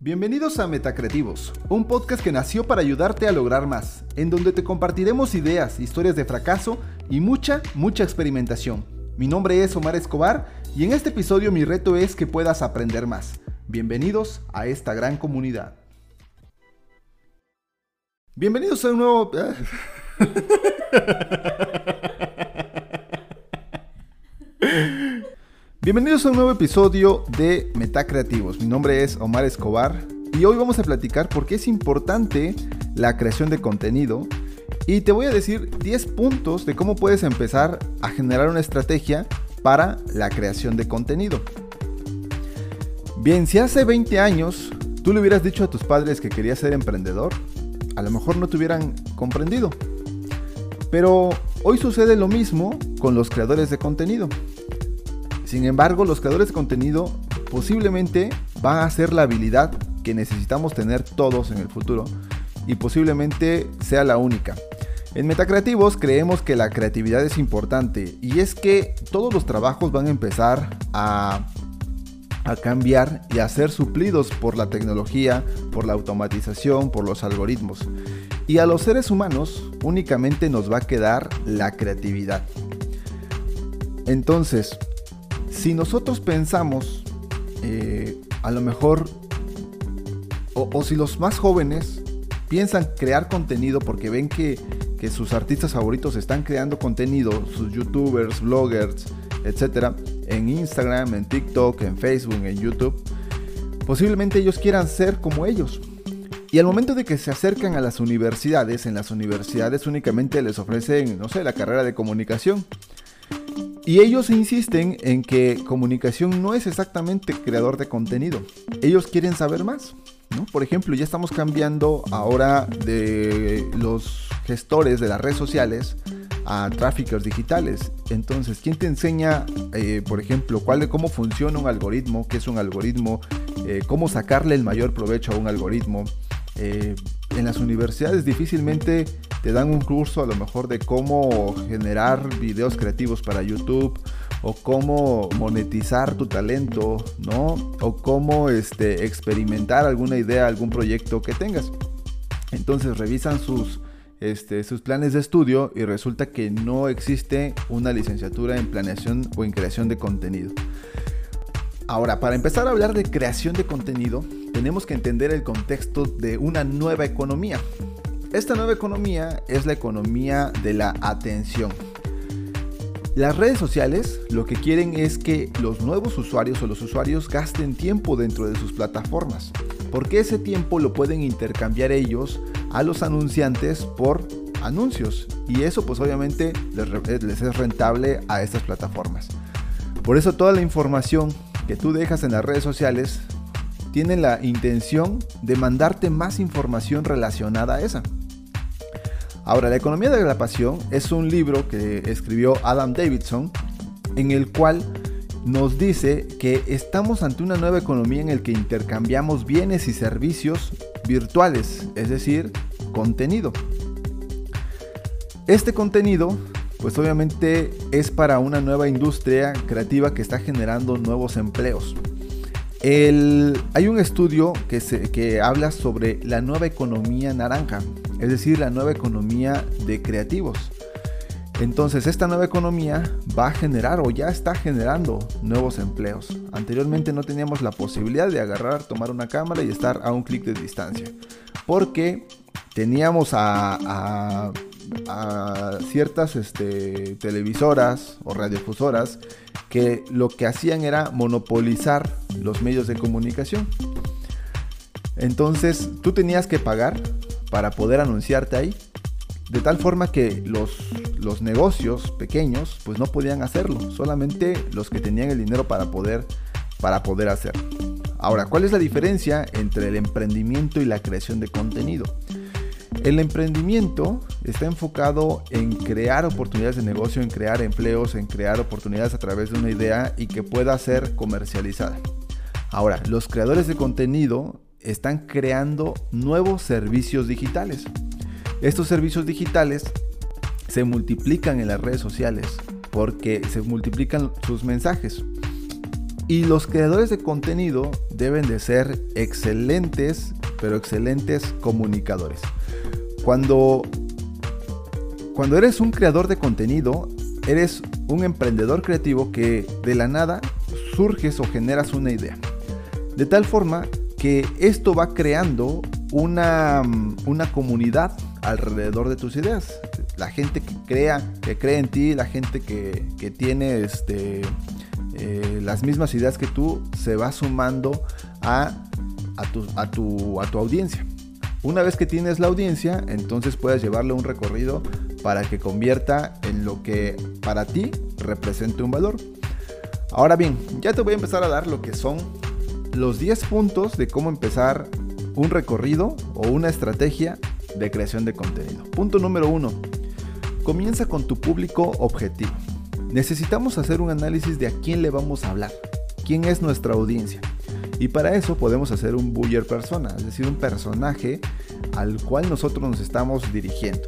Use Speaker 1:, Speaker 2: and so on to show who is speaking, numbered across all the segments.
Speaker 1: Bienvenidos a Metacreativos, un podcast que nació para ayudarte a lograr más, en donde te compartiremos ideas, historias de fracaso y mucha, mucha experimentación. Mi nombre es Omar Escobar y en este episodio mi reto es que puedas aprender más. Bienvenidos a esta gran comunidad. Bienvenidos a un nuevo... Bienvenidos a un nuevo episodio de Metacreativos. Mi nombre es Omar Escobar y hoy vamos a platicar por qué es importante la creación de contenido y te voy a decir 10 puntos de cómo puedes empezar a generar una estrategia para la creación de contenido. Bien, si hace 20 años tú le hubieras dicho a tus padres que querías ser emprendedor, a lo mejor no te hubieran comprendido. Pero hoy sucede lo mismo con los creadores de contenido. Sin embargo, los creadores de contenido posiblemente van a ser la habilidad que necesitamos tener todos en el futuro y posiblemente sea la única. En Metacreativos creemos que la creatividad es importante y es que todos los trabajos van a empezar a, a cambiar y a ser suplidos por la tecnología, por la automatización, por los algoritmos. Y a los seres humanos únicamente nos va a quedar la creatividad. Entonces, si nosotros pensamos, eh, a lo mejor, o, si los más jóvenes piensan crear contenido porque ven que, que sus artistas favoritos están creando contenido, sus youtubers, bloggers, etcétera, en Instagram, en TikTok, en Facebook, en YouTube, posiblemente ellos quieran ser como ellos. Y al momento de que se acercan a las universidades, en las universidades únicamente les ofrecen, no sé, la carrera de comunicación. Y ellos insisten en que comunicación no es exactamente creador de contenido. Ellos quieren saber más. ¿no? Por ejemplo, ya estamos cambiando ahora de los gestores de las redes sociales a traffickers digitales. Entonces, ¿quién te enseña, eh, por ejemplo, cuál, cómo funciona un algoritmo? ¿Qué es un algoritmo? Eh, ¿Cómo sacarle el mayor provecho a un algoritmo? Eh, en las universidades difícilmente te dan un curso a lo mejor de cómo generar videos creativos para YouTube o cómo monetizar tu talento, ¿no? O cómo este, experimentar alguna idea, algún proyecto que tengas. Entonces revisan sus, este, sus planes de estudio y resulta que no existe una licenciatura en planeación o en creación de contenido. Ahora, para empezar a hablar de creación de contenido, tenemos que entender el contexto de una nueva economía. Esta nueva economía es la economía de la atención. Las redes sociales lo que quieren es que los nuevos usuarios o los usuarios gasten tiempo dentro de sus plataformas, porque ese tiempo lo pueden intercambiar ellos a los anunciantes por anuncios y eso pues obviamente les, les es rentable a estas plataformas. Por eso toda la información que tú dejas en las redes sociales tienen la intención de mandarte más información relacionada a esa. Ahora, La economía de la pasión es un libro que escribió Adam Davidson en el cual nos dice que estamos ante una nueva economía en la que intercambiamos bienes y servicios virtuales, es decir, contenido. Este contenido pues obviamente es para una nueva industria creativa que está generando nuevos empleos. hay un estudio que, que habla sobre la nueva economía naranja, es decir, la nueva economía de creativos. Entonces, esta nueva economía va a generar o ya está generando nuevos empleos. Anteriormente no teníamos la posibilidad de agarrar, tomar una cámara y estar a un clic de distancia. Porque teníamos a ciertas este, televisoras o radiofusoras que lo que hacían era monopolizar los medios de comunicación. Entonces tú tenías que pagar para poder anunciarte ahí. De tal forma que los, los negocios pequeños pues no podían hacerlo. Solamente los que tenían el dinero para poder, para poder hacerlo. Ahora, ¿cuál es la diferencia entre el emprendimiento y la creación de contenido? El emprendimiento está enfocado en crear oportunidades de negocio, en crear empleos, en crear oportunidades a través de una idea y que pueda ser comercializada. Ahora, los creadores de contenido están creando nuevos servicios digitales. Estos servicios digitales se multiplican en las redes sociales porque se multiplican sus mensajes. Y los creadores de contenido deben de ser excelentes, pero excelentes comunicadores. Cuando, cuando eres un creador de contenido, eres un emprendedor creativo que de la nada surges o generas una idea. De tal forma que esto va creando una, una comunidad alrededor de tus ideas. La gente que crea, que cree en ti, la gente que, tiene este, eh, las mismas ideas que tú, se va sumando a, a, tu, a, tu, a tu audiencia. Una vez que tienes la audiencia, entonces puedes llevarle un recorrido para que convierta en lo que para ti represente un valor. Ahora bien, ya te voy a empezar a dar lo que son los 10 puntos de cómo empezar un recorrido o una estrategia de creación de contenido. Punto número 1. Comienza con tu público objetivo. Necesitamos hacer un análisis de a quién le vamos a hablar, quién es nuestra audiencia. Y para eso podemos hacer un buyer persona, es decir, un personaje al cual nosotros nos estamos dirigiendo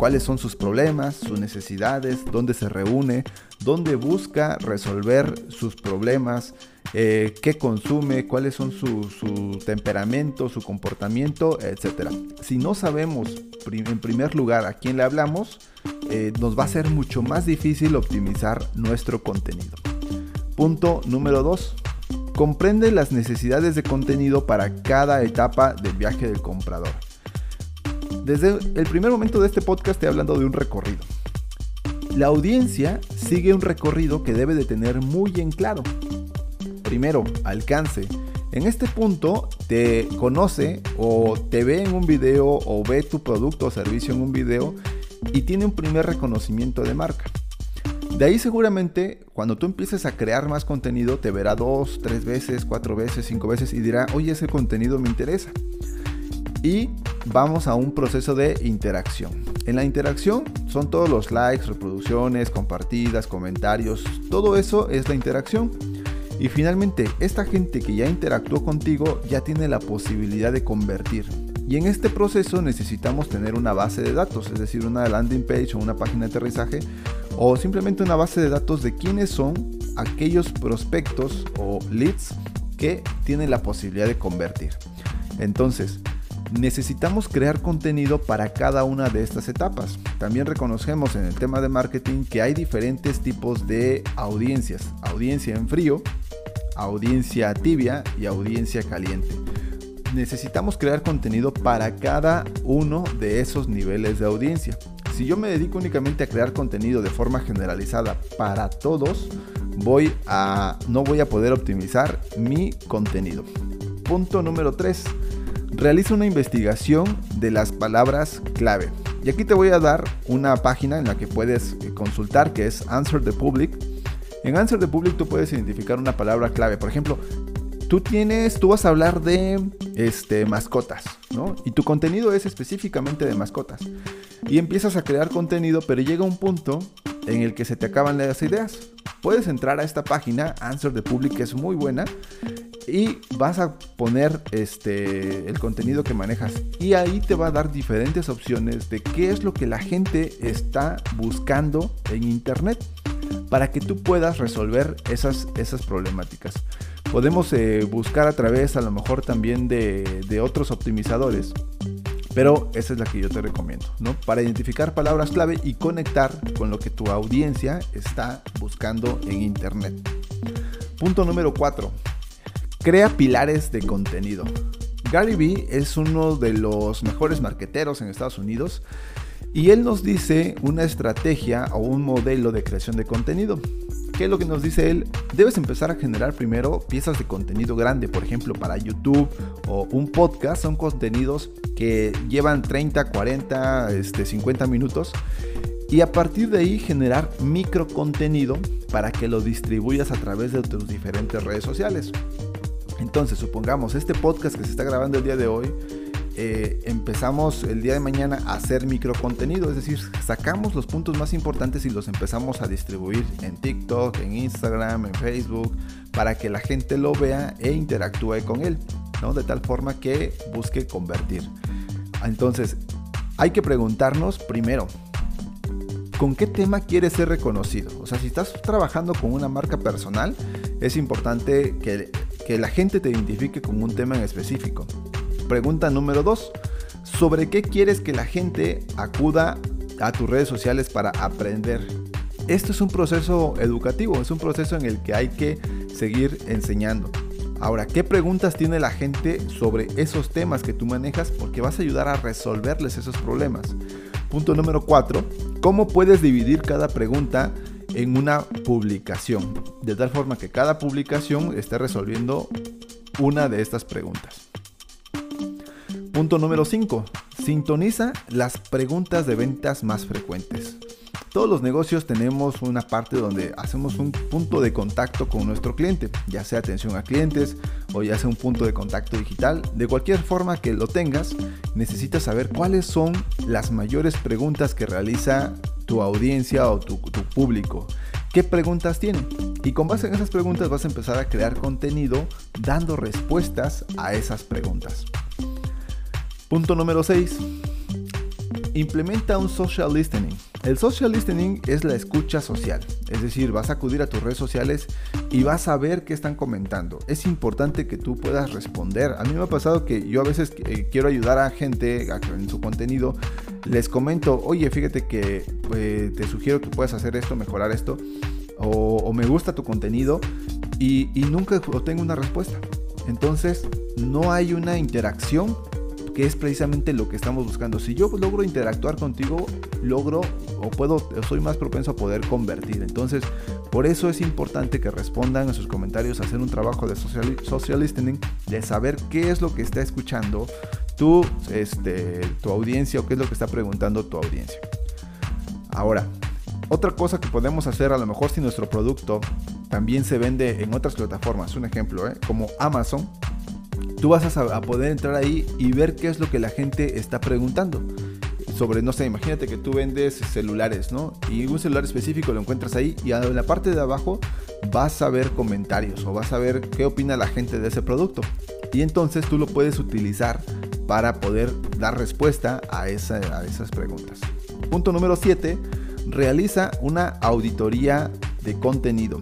Speaker 1: cuáles son sus problemas, sus necesidades, dónde se reúne, dónde busca resolver sus problemas, eh, qué consume, cuáles son su, temperamento, su comportamiento, etc. Si no sabemos en primer lugar a quién le hablamos, eh, nos va a ser mucho más difícil optimizar nuestro contenido. Punto número 2. Comprende las necesidades de contenido para cada etapa del viaje del comprador. Desde el primer momento de este podcast estoy hablando de un recorrido. La audiencia sigue un recorrido que debe de tener muy en claro. Primero, alcance. En este punto te conoce o te ve en un video o ve tu producto o servicio en un video y tiene un primer reconocimiento de marca. De ahí seguramente cuando tú empieces a crear más contenido te verá dos, tres veces, cuatro veces, cinco veces y dirá, oye, ese contenido me interesa. Y vamos a un proceso de interacción. En la interacción son todos los likes, reproducciones, compartidas, comentarios, todo eso es la interacción. Y finalmente, esta gente que ya interactuó contigo ya tiene la posibilidad de convertir. Y en este proceso necesitamos tener una base de datos, es decir, una landing page o una página de aterrizaje o simplemente una base de datos de quiénes son aquellos prospectos o leads que tienen la posibilidad de convertir. Entonces, necesitamos crear contenido para cada una de estas etapas. También reconocemos en el tema de marketing que hay diferentes tipos de audiencias. Audiencia en frío, audiencia tibia y audiencia caliente. Necesitamos crear contenido para cada uno de esos niveles de audiencia. Si yo me dedico únicamente a crear contenido de forma generalizada para todos, voy a no voy a poder optimizar mi contenido. Punto número 3 realiza una investigación de las palabras clave. Y aquí te voy a dar una página en la que puedes eh, consultar que es Answer the Public. En Answer the Public tú puedes identificar una palabra clave. Por ejemplo, tú tienes, tú vas a hablar de este, mascotas, ¿no? Y tu contenido es específicamente de mascotas. Y empiezas a crear contenido, pero llega un punto en el que se te acaban las ideas. Puedes entrar a esta página, Answer the Public, que es muy buena, y vas a poner este, el contenido que manejas. Y ahí te va a dar diferentes opciones de qué es lo que la gente está buscando en Internet para que tú puedas resolver esas, esas problemáticas. Podemos eh, buscar a través a lo mejor también de, de otros optimizadores. Pero esa es la que yo te recomiendo, ¿no? Para identificar palabras clave y conectar con lo que tu audiencia está buscando en Internet. Punto número 4. Crea pilares de contenido. Gary Vee es uno de los mejores marqueteros en Estados Unidos y él nos dice una estrategia o un modelo de creación de contenido. ¿Qué es lo que nos dice él? Debes empezar a generar primero piezas de contenido grande, por ejemplo, para YouTube o un podcast. Son contenidos que llevan 30, 40, este, 50 minutos. Y a partir de ahí generar micro contenido para que lo distribuyas a través de tus diferentes redes sociales. Entonces, supongamos, este podcast que se está grabando el día de hoy, eh, empezamos el día de mañana a hacer micro contenido, es decir, sacamos los puntos más importantes y los empezamos a distribuir en TikTok, en Instagram, en Facebook, para que la gente lo vea e interactúe con él, ¿no? De tal forma que busque convertir. Entonces, hay que preguntarnos primero, ¿con qué tema quieres ser reconocido? O sea, si estás trabajando con una marca personal, es importante que, que la gente te identifique con un tema en específico. Pregunta número 2. ¿Sobre qué quieres que la gente acuda a tus redes sociales para aprender? Esto es un proceso educativo, es un proceso en el que hay que seguir enseñando. Ahora, ¿qué preguntas tiene la gente sobre esos temas que tú manejas? Porque vas a ayudar a resolverles esos problemas. Punto número 4. ¿Cómo puedes dividir cada pregunta en una publicación? De tal forma que cada publicación esté resolviendo una de estas preguntas. Punto número 5. Sintoniza las preguntas de ventas más frecuentes. Todos los negocios tenemos una parte donde hacemos un punto de contacto con nuestro cliente, ya sea atención a clientes o ya sea un punto de contacto digital. De cualquier forma que lo tengas, necesitas saber cuáles son las mayores preguntas que realiza tu audiencia o tu, tu público. ¿Qué preguntas tienen? Y con base en esas preguntas vas a empezar a crear contenido dando respuestas a esas preguntas. Punto número 6. Implementa un social listening. El social listening es la escucha social, es decir, vas a acudir a tus redes sociales y vas a ver qué están comentando. Es importante que tú puedas responder. A mí me ha pasado que yo a veces eh, quiero ayudar a gente en su contenido, les comento, oye, fíjate que eh, te sugiero que puedas hacer esto, mejorar esto, o, me gusta tu contenido y nunca obtengo una respuesta. Entonces, no hay una interacción que es precisamente lo que estamos buscando. Si yo logro interactuar contigo, logro o puedo, soy más propenso a poder convertir. Entonces, por eso es importante que respondan a sus comentarios, hacer un trabajo de social, listening, de saber qué es lo que está escuchando tu, este, tu audiencia o qué es lo que está preguntando tu audiencia. Ahora, otra cosa que podemos hacer, a lo mejor si nuestro producto también se vende en otras plataformas, un ejemplo, ¿eh? como Amazon, tú vas a, poder entrar ahí y ver qué es lo que la gente está preguntando. Sobre, no sé, imagínate que tú vendes celulares, ¿no? Y un celular específico lo encuentras ahí y en la parte de abajo vas a ver comentarios o vas a ver qué opina la gente de ese producto. Y entonces tú lo puedes utilizar para poder dar respuesta a, a esas preguntas. Punto número 7. Realiza una auditoría de contenido.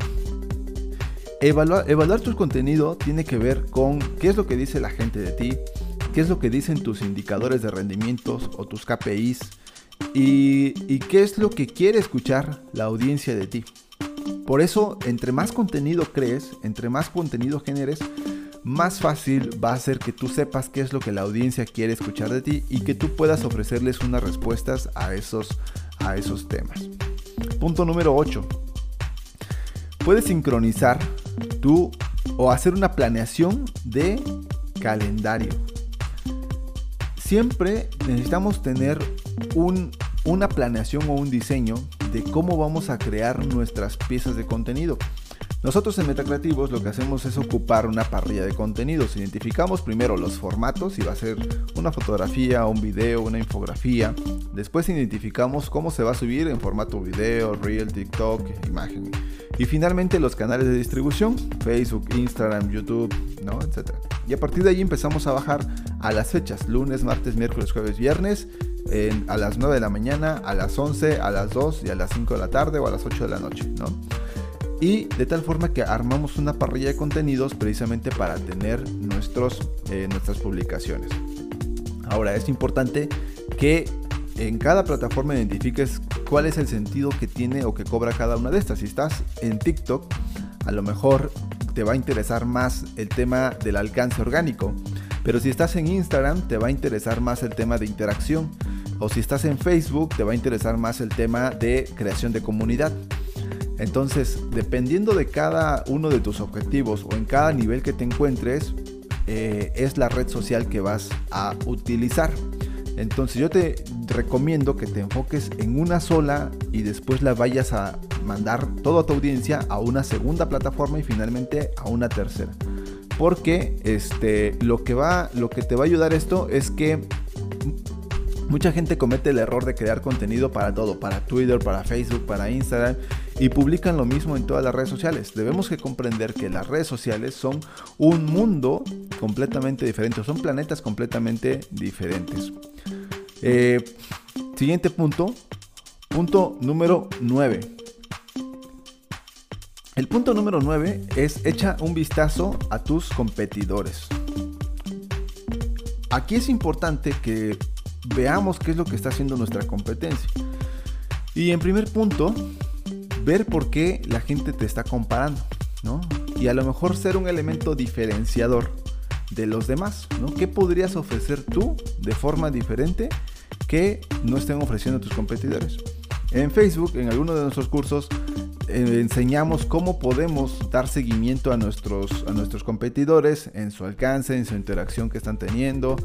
Speaker 1: Evaluar, evaluar tu contenido tiene que ver con qué es lo que dice la gente de ti, qué es lo que dicen tus indicadores de rendimientos o tus KPIs y, qué es lo que quiere escuchar la audiencia de ti. Por eso, entre más contenido crees, entre más contenido generes, más fácil va a ser que tú sepas qué es lo que la audiencia quiere escuchar de ti y que tú puedas ofrecerles unas respuestas a esos, a esos temas. Punto número 8. Puedes sincronizar tú o hacer una planeación de calendario. Siempre necesitamos tener una planeación o un diseño de cómo vamos a crear nuestras piezas de contenido. Nosotros en Metacreativos lo que hacemos es ocupar una parrilla de contenidos. Identificamos primero los formatos, si va a ser una fotografía, un video, una infografía. Después identificamos cómo se va a subir en formato video, reel, TikTok, imagen. Y finalmente los canales de distribución, Facebook, Instagram, YouTube, ¿no? etc. Y a partir de ahí empezamos a bajar a las fechas, lunes, martes, miércoles, jueves, viernes, a las 9 de la mañana, a las 11, a las 2 y a las 5 de la tarde o a las 8 de la noche, ¿no? y de tal forma que armamos una parrilla de contenidos precisamente para tener nuestros, eh, nuestras publicaciones. Ahora es importante que en cada plataforma identifiques cuál es el sentido que tiene o que cobra cada una de estas. Si estás en TikTok, a lo mejor te va a interesar más el tema del alcance orgánico. Pero si estás en Instagram, te va a interesar más el tema de interacción. O si estás en Facebook, te va a interesar más el tema de creación de comunidad. Entonces, dependiendo de cada uno de tus objetivos o en cada nivel que te encuentres, eh, es la red social que vas a utilizar. Entonces yo te recomiendo que te enfoques en una sola y después la vayas a mandar toda tu audiencia a una segunda plataforma y finalmente a una tercera. Porque este, lo, que va, lo que te va a ayudar esto es que mucha gente comete el error de crear contenido para todo, para Twitter, para Facebook, para Instagram y publican lo mismo en todas las redes sociales. Debemos que comprender que las redes sociales son un mundo completamente diferente, son planetas completamente diferentes. Eh, siguiente punto, punto número 9. El punto número 9 es echa un vistazo a tus competidores. Aquí es importante que veamos qué es lo que está haciendo nuestra competencia. Y en primer punto, ver por qué la gente te está comparando, ¿no? Y a lo mejor ser un elemento diferenciador de los demás, ¿no? ¿Qué podrías ofrecer tú de forma diferente que no estén ofreciendo tus competidores? En Facebook, en alguno de nuestros cursos, eh, enseñamos cómo podemos dar seguimiento a nuestros, a nuestros competidores en su alcance, en su interacción que están teniendo,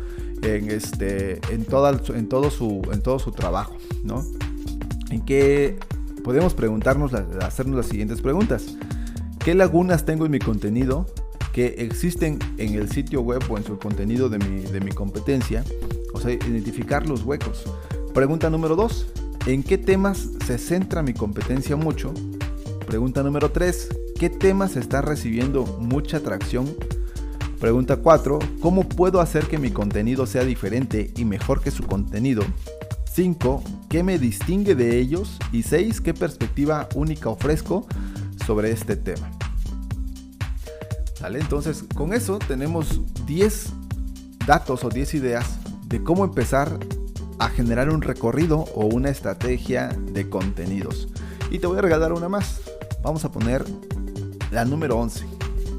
Speaker 1: en, este, en, toda, en, todo, su, en todo su trabajo, ¿no? En que podemos preguntarnos, hacernos las siguientes preguntas. ¿Qué lagunas tengo en mi contenido que existen en el sitio web o en su contenido de mi, de mi competencia? O sea, identificar los huecos. Pregunta número 2. ¿En qué temas se centra mi competencia mucho Pregunta número 3. ¿Qué temas está recibiendo mucha atracción? Pregunta 4. ¿Cómo puedo hacer que mi contenido sea diferente y mejor que su contenido? 5. ¿Qué me distingue de ellos? Y 6. ¿Qué perspectiva única ofrezco sobre este tema? ¿Vale? Entonces, con eso tenemos 10 datos o 10 ideas de cómo empezar a generar un recorrido o una estrategia de contenidos. Y te voy a regalar una más vamos a poner la número 11,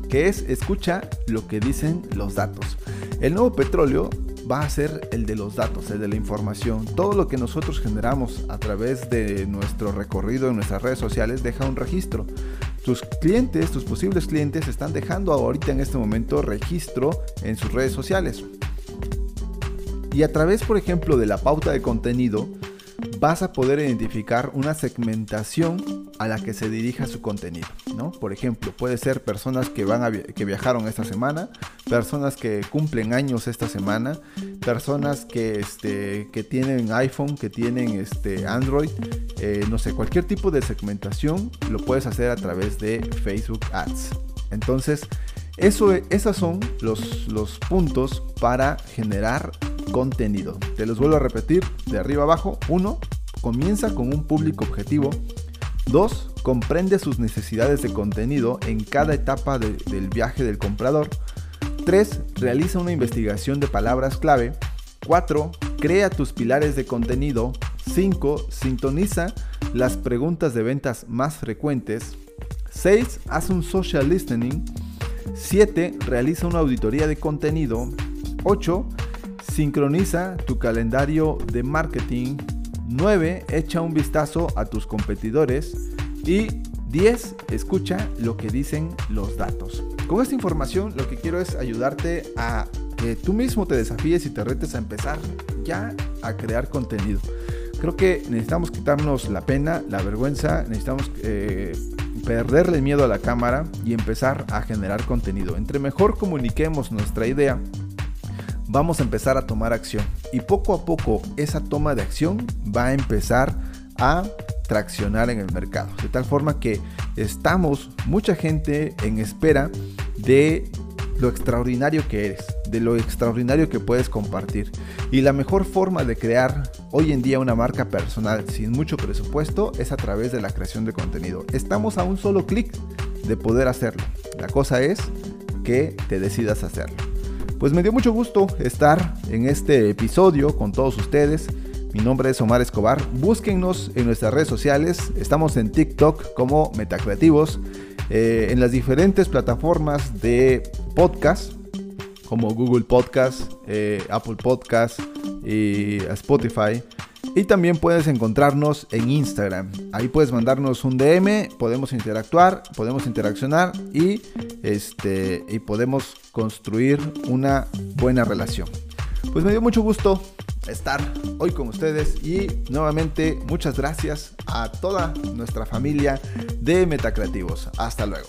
Speaker 1: que es escucha lo que dicen los datos. El nuevo petróleo va a ser el de los datos, el de la información. Todo lo que nosotros generamos a través de nuestro recorrido en nuestras redes sociales deja un registro. Tus clientes, tus posibles clientes están dejando ahorita en este momento registro en sus redes sociales. Y a través, por ejemplo, de la pauta de contenido, vas a poder identificar una segmentación a la que se dirija su contenido, ¿no? Por ejemplo, puede ser personas que van a que viajaron esta semana, personas que cumplen años esta semana, personas que este que tienen iPhone, que tienen este Android, eh, no sé, cualquier tipo de segmentación lo puedes hacer a través de Facebook Ads. Entonces, eso, esos son los, los puntos para generar contenido. Te los vuelvo a repetir de arriba abajo. 1. Comienza con un público objetivo. 2. Comprende sus necesidades de contenido en cada etapa del viaje del comprador. 3. Realiza una investigación de palabras clave. 4. Crea tus pilares de contenido. 5. Sintoniza las preguntas de ventas más frecuentes. 6. Haz un social listening. 7. Realiza una auditoría de contenido. 8. Sincroniza tu calendario de marketing. 9. Echa un vistazo a tus competidores. Y 10. Escucha lo que dicen los datos. Con esta información lo que quiero es ayudarte a que tú mismo te desafíes y te retes a empezar ya a crear contenido. Creo que necesitamos quitarnos la pena, la vergüenza, necesitamos eh, perderle miedo a la cámara y empezar a generar contenido. Entre mejor comuniquemos nuestra idea, vamos a empezar a tomar acción. Y poco a poco esa toma de acción va a empezar a traccionar en el mercado. De tal forma que estamos mucha gente en espera de lo extraordinario que eres, de lo extraordinario que puedes compartir. Y la mejor forma de crear hoy en día una marca personal sin mucho presupuesto es a través de la creación de contenido. Estamos a un solo clic de poder hacerlo. La cosa es que te decidas hacerlo. Pues me dio mucho gusto estar en este episodio con todos ustedes. Mi nombre es Omar Escobar. Búsquennos en nuestras redes sociales. Estamos en TikTok como Metacreativos. Eh, en las diferentes plataformas de podcast como Google Podcast, eh, Apple Podcast y Spotify. Y también puedes encontrarnos en Instagram. Ahí puedes mandarnos un DM, podemos interactuar, podemos interaccionar y, este, y podemos construir una buena relación. Pues me dio mucho gusto estar hoy con ustedes y nuevamente muchas gracias a toda nuestra familia de Metacreativos. Hasta luego.